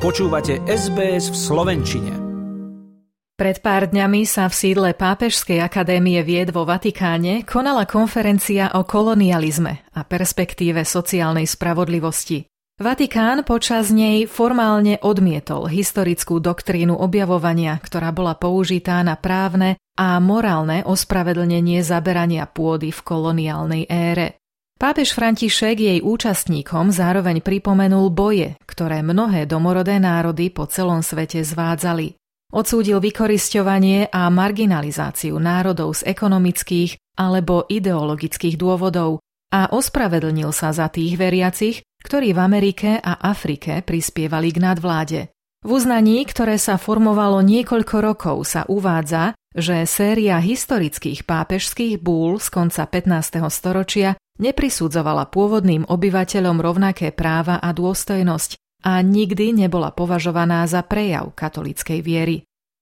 Počúvate SBS v Slovenčine. Pred pár dňami sa v sídle Pápežskej akadémie vied vo Vatikáne konala konferencia o kolonializme a perspektíve sociálnej spravodlivosti. Vatikán počas nej formálne odmietol historickú doktrínu objavovania, ktorá bola použitá na právne a morálne ospravedlnenie zaberania pôdy v koloniálnej ére. Pápež František jej účastníkom zároveň pripomenul boje, ktoré mnohé domorodé národy po celom svete zvádzali. Odsúdil vykorisťovanie a marginalizáciu národov z ekonomických alebo ideologických dôvodov a ospravedlnil sa za tých veriacich, ktorí v Amerike a Afrike prispievali k nadvláde. V uznaní, ktoré sa formovalo niekoľko rokov, sa uvádza, že séria historických pápežských búl z konca 15. storočia neprisudzovala pôvodným obyvateľom rovnaké práva a dôstojnosť a nikdy nebola považovaná za prejav katolíckej viery.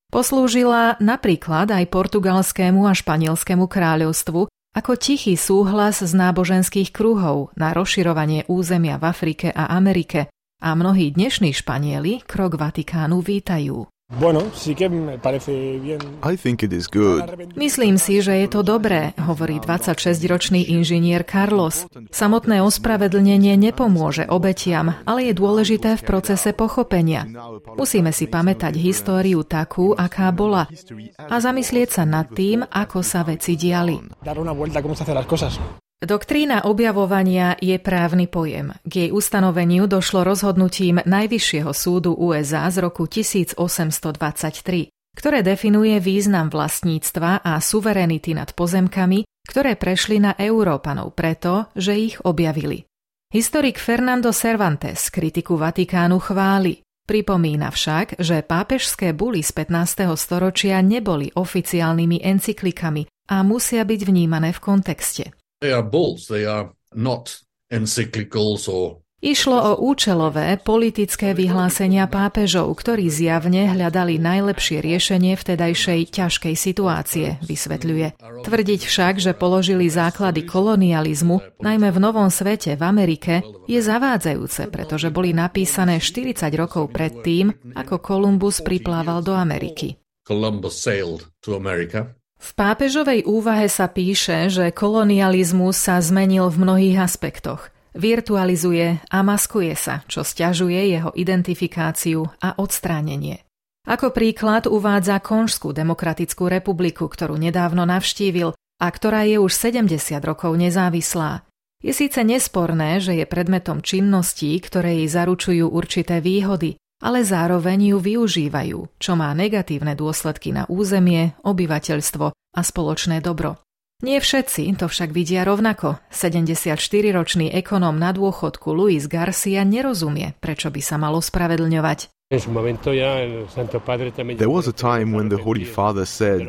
Poslúžila napríklad aj portugalskému a španielskému kráľovstvu ako tichý súhlas z náboženských kruhov na rozširovanie územia v Afrike a Amerike a mnohí dnešní Španieli krok Vatikánu vítajú. Myslím si, že je to dobré, hovorí 26-ročný inžinier Carlos. Samotné ospravedlnenie nepomôže obetiam, ale je dôležité v procese pochopenia. Musíme si pamätať históriu takú, aká bola a zamyslieť sa nad tým, ako sa veci diali. Doktrína objavovania je právny pojem. K jej ustanoveniu došlo rozhodnutím Najvyššieho súdu USA z roku 1823, ktoré definuje význam vlastníctva a suverenity nad pozemkami, ktoré prešli na Európanov preto, že ich objavili. Historik Fernando Cervantes kritiku Vatikánu chváli. Pripomína však, že pápežské buly z 15. storočia neboli oficiálnymi encyklikami a musia byť vnímané v kontexte. They are bulls, they are not encyclicals or Išlo o účelové politické vyhlásenia pápežov, ktorí zjavne hľadali najlepšie riešenie vtedajšej ťažkej situácie, vysvetľuje. Tvrdiť však, že položili základy kolonializmu, najmä v Novom svete v Amerike, je zavádzajúce, pretože boli napísané 40 rokov predtým, ako Kolumbus priplával do Ameriky. Columbus sailed to America. V pápežovej úvahe sa píše, že kolonializmus sa zmenil v mnohých aspektoch. Virtualizuje a maskuje sa, čo stiažuje jeho identifikáciu a odstránenie. Ako príklad uvádza Konžskú demokratickú republiku, ktorú nedávno navštívil a ktorá je už 70 rokov nezávislá. Je síce nesporné, že je predmetom činností, ktoré jej zaručujú určité výhody, ale zároveň ju využívajú, čo má negatívne dôsledky na územie, obyvateľstvo a spoločné dobro. Nie všetci to však vidia rovnako. 74-ročný ekonóm na dôchodku Luis Garcia nerozumie, prečo by sa malo spravedlňovať.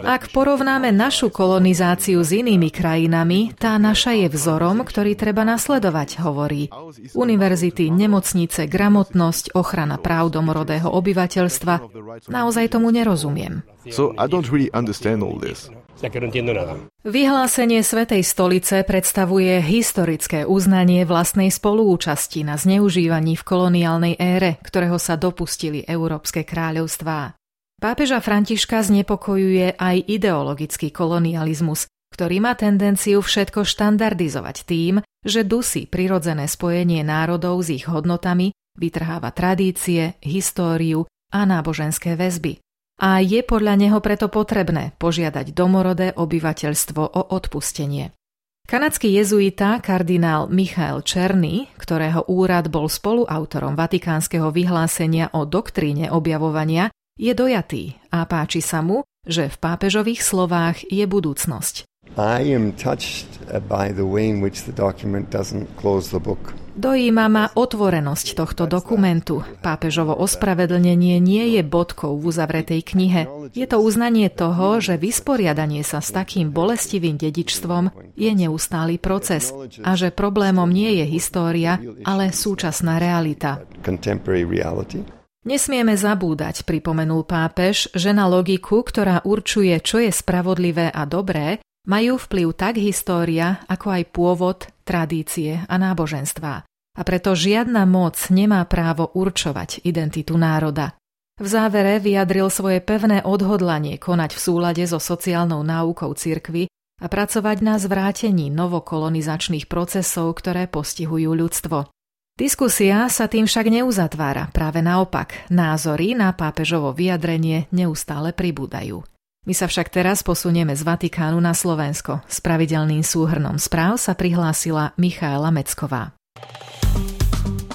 Ak porovnáme našu kolonizáciu s inými krajinami, tá naša je vzorom, ktorý treba nasledovať, hovorí. Univerzity, nemocnice, gramotnosť, ochrana práv domorodého obyvateľstva. Naozaj tomu nerozumiem. So I don't really understand all this. Vyhlásenie Svetej stolice predstavuje historické uznanie vlastnej spolúčasti na zneužívaní v koloniálnej ére, ktorého sa dopustili európske kráľovstvá. Pápeža Františka znepokojuje aj ideologický kolonializmus, ktorý má tendenciu všetko štandardizovať tým, že dusí prirodzené spojenie národov s ich hodnotami, vytrháva tradície, históriu a náboženské väzby a je podľa neho preto potrebné požiadať domorodé obyvateľstvo o odpustenie. Kanadský jezuita kardinál Michael Černý, ktorého úrad bol spoluautorom vatikánskeho vyhlásenia o doktríne objavovania, je dojatý a páči sa mu, že v pápežových slovách je budúcnosť. I am touched by the way in which the document doesn't close the book. Dojíma ma otvorenosť tohto dokumentu. Pápežovo ospravedlnenie nie je bodkou v uzavretej knihe. Je to uznanie toho, že vysporiadanie sa s takým bolestivým dedičstvom je neustály proces a že problémom nie je história, ale súčasná realita. Nesmieme zabúdať, pripomenul pápež, že na logiku, ktorá určuje, čo je spravodlivé a dobré, majú vplyv tak história, ako aj pôvod, tradície a náboženstvá. A preto žiadna moc nemá právo určovať identitu národa. V závere vyjadril svoje pevné odhodlanie konať v súlade so sociálnou náukou cirkvy a pracovať na zvrátení novokolonizačných procesov, ktoré postihujú ľudstvo. Diskusia sa tým však neuzatvára, práve naopak, názory na pápežovo vyjadrenie neustále pribúdajú. My sa však teraz posunieme z Vatikánu na Slovensko. S pravidelným súhrnom správ sa prihlásila Michaela Mecková.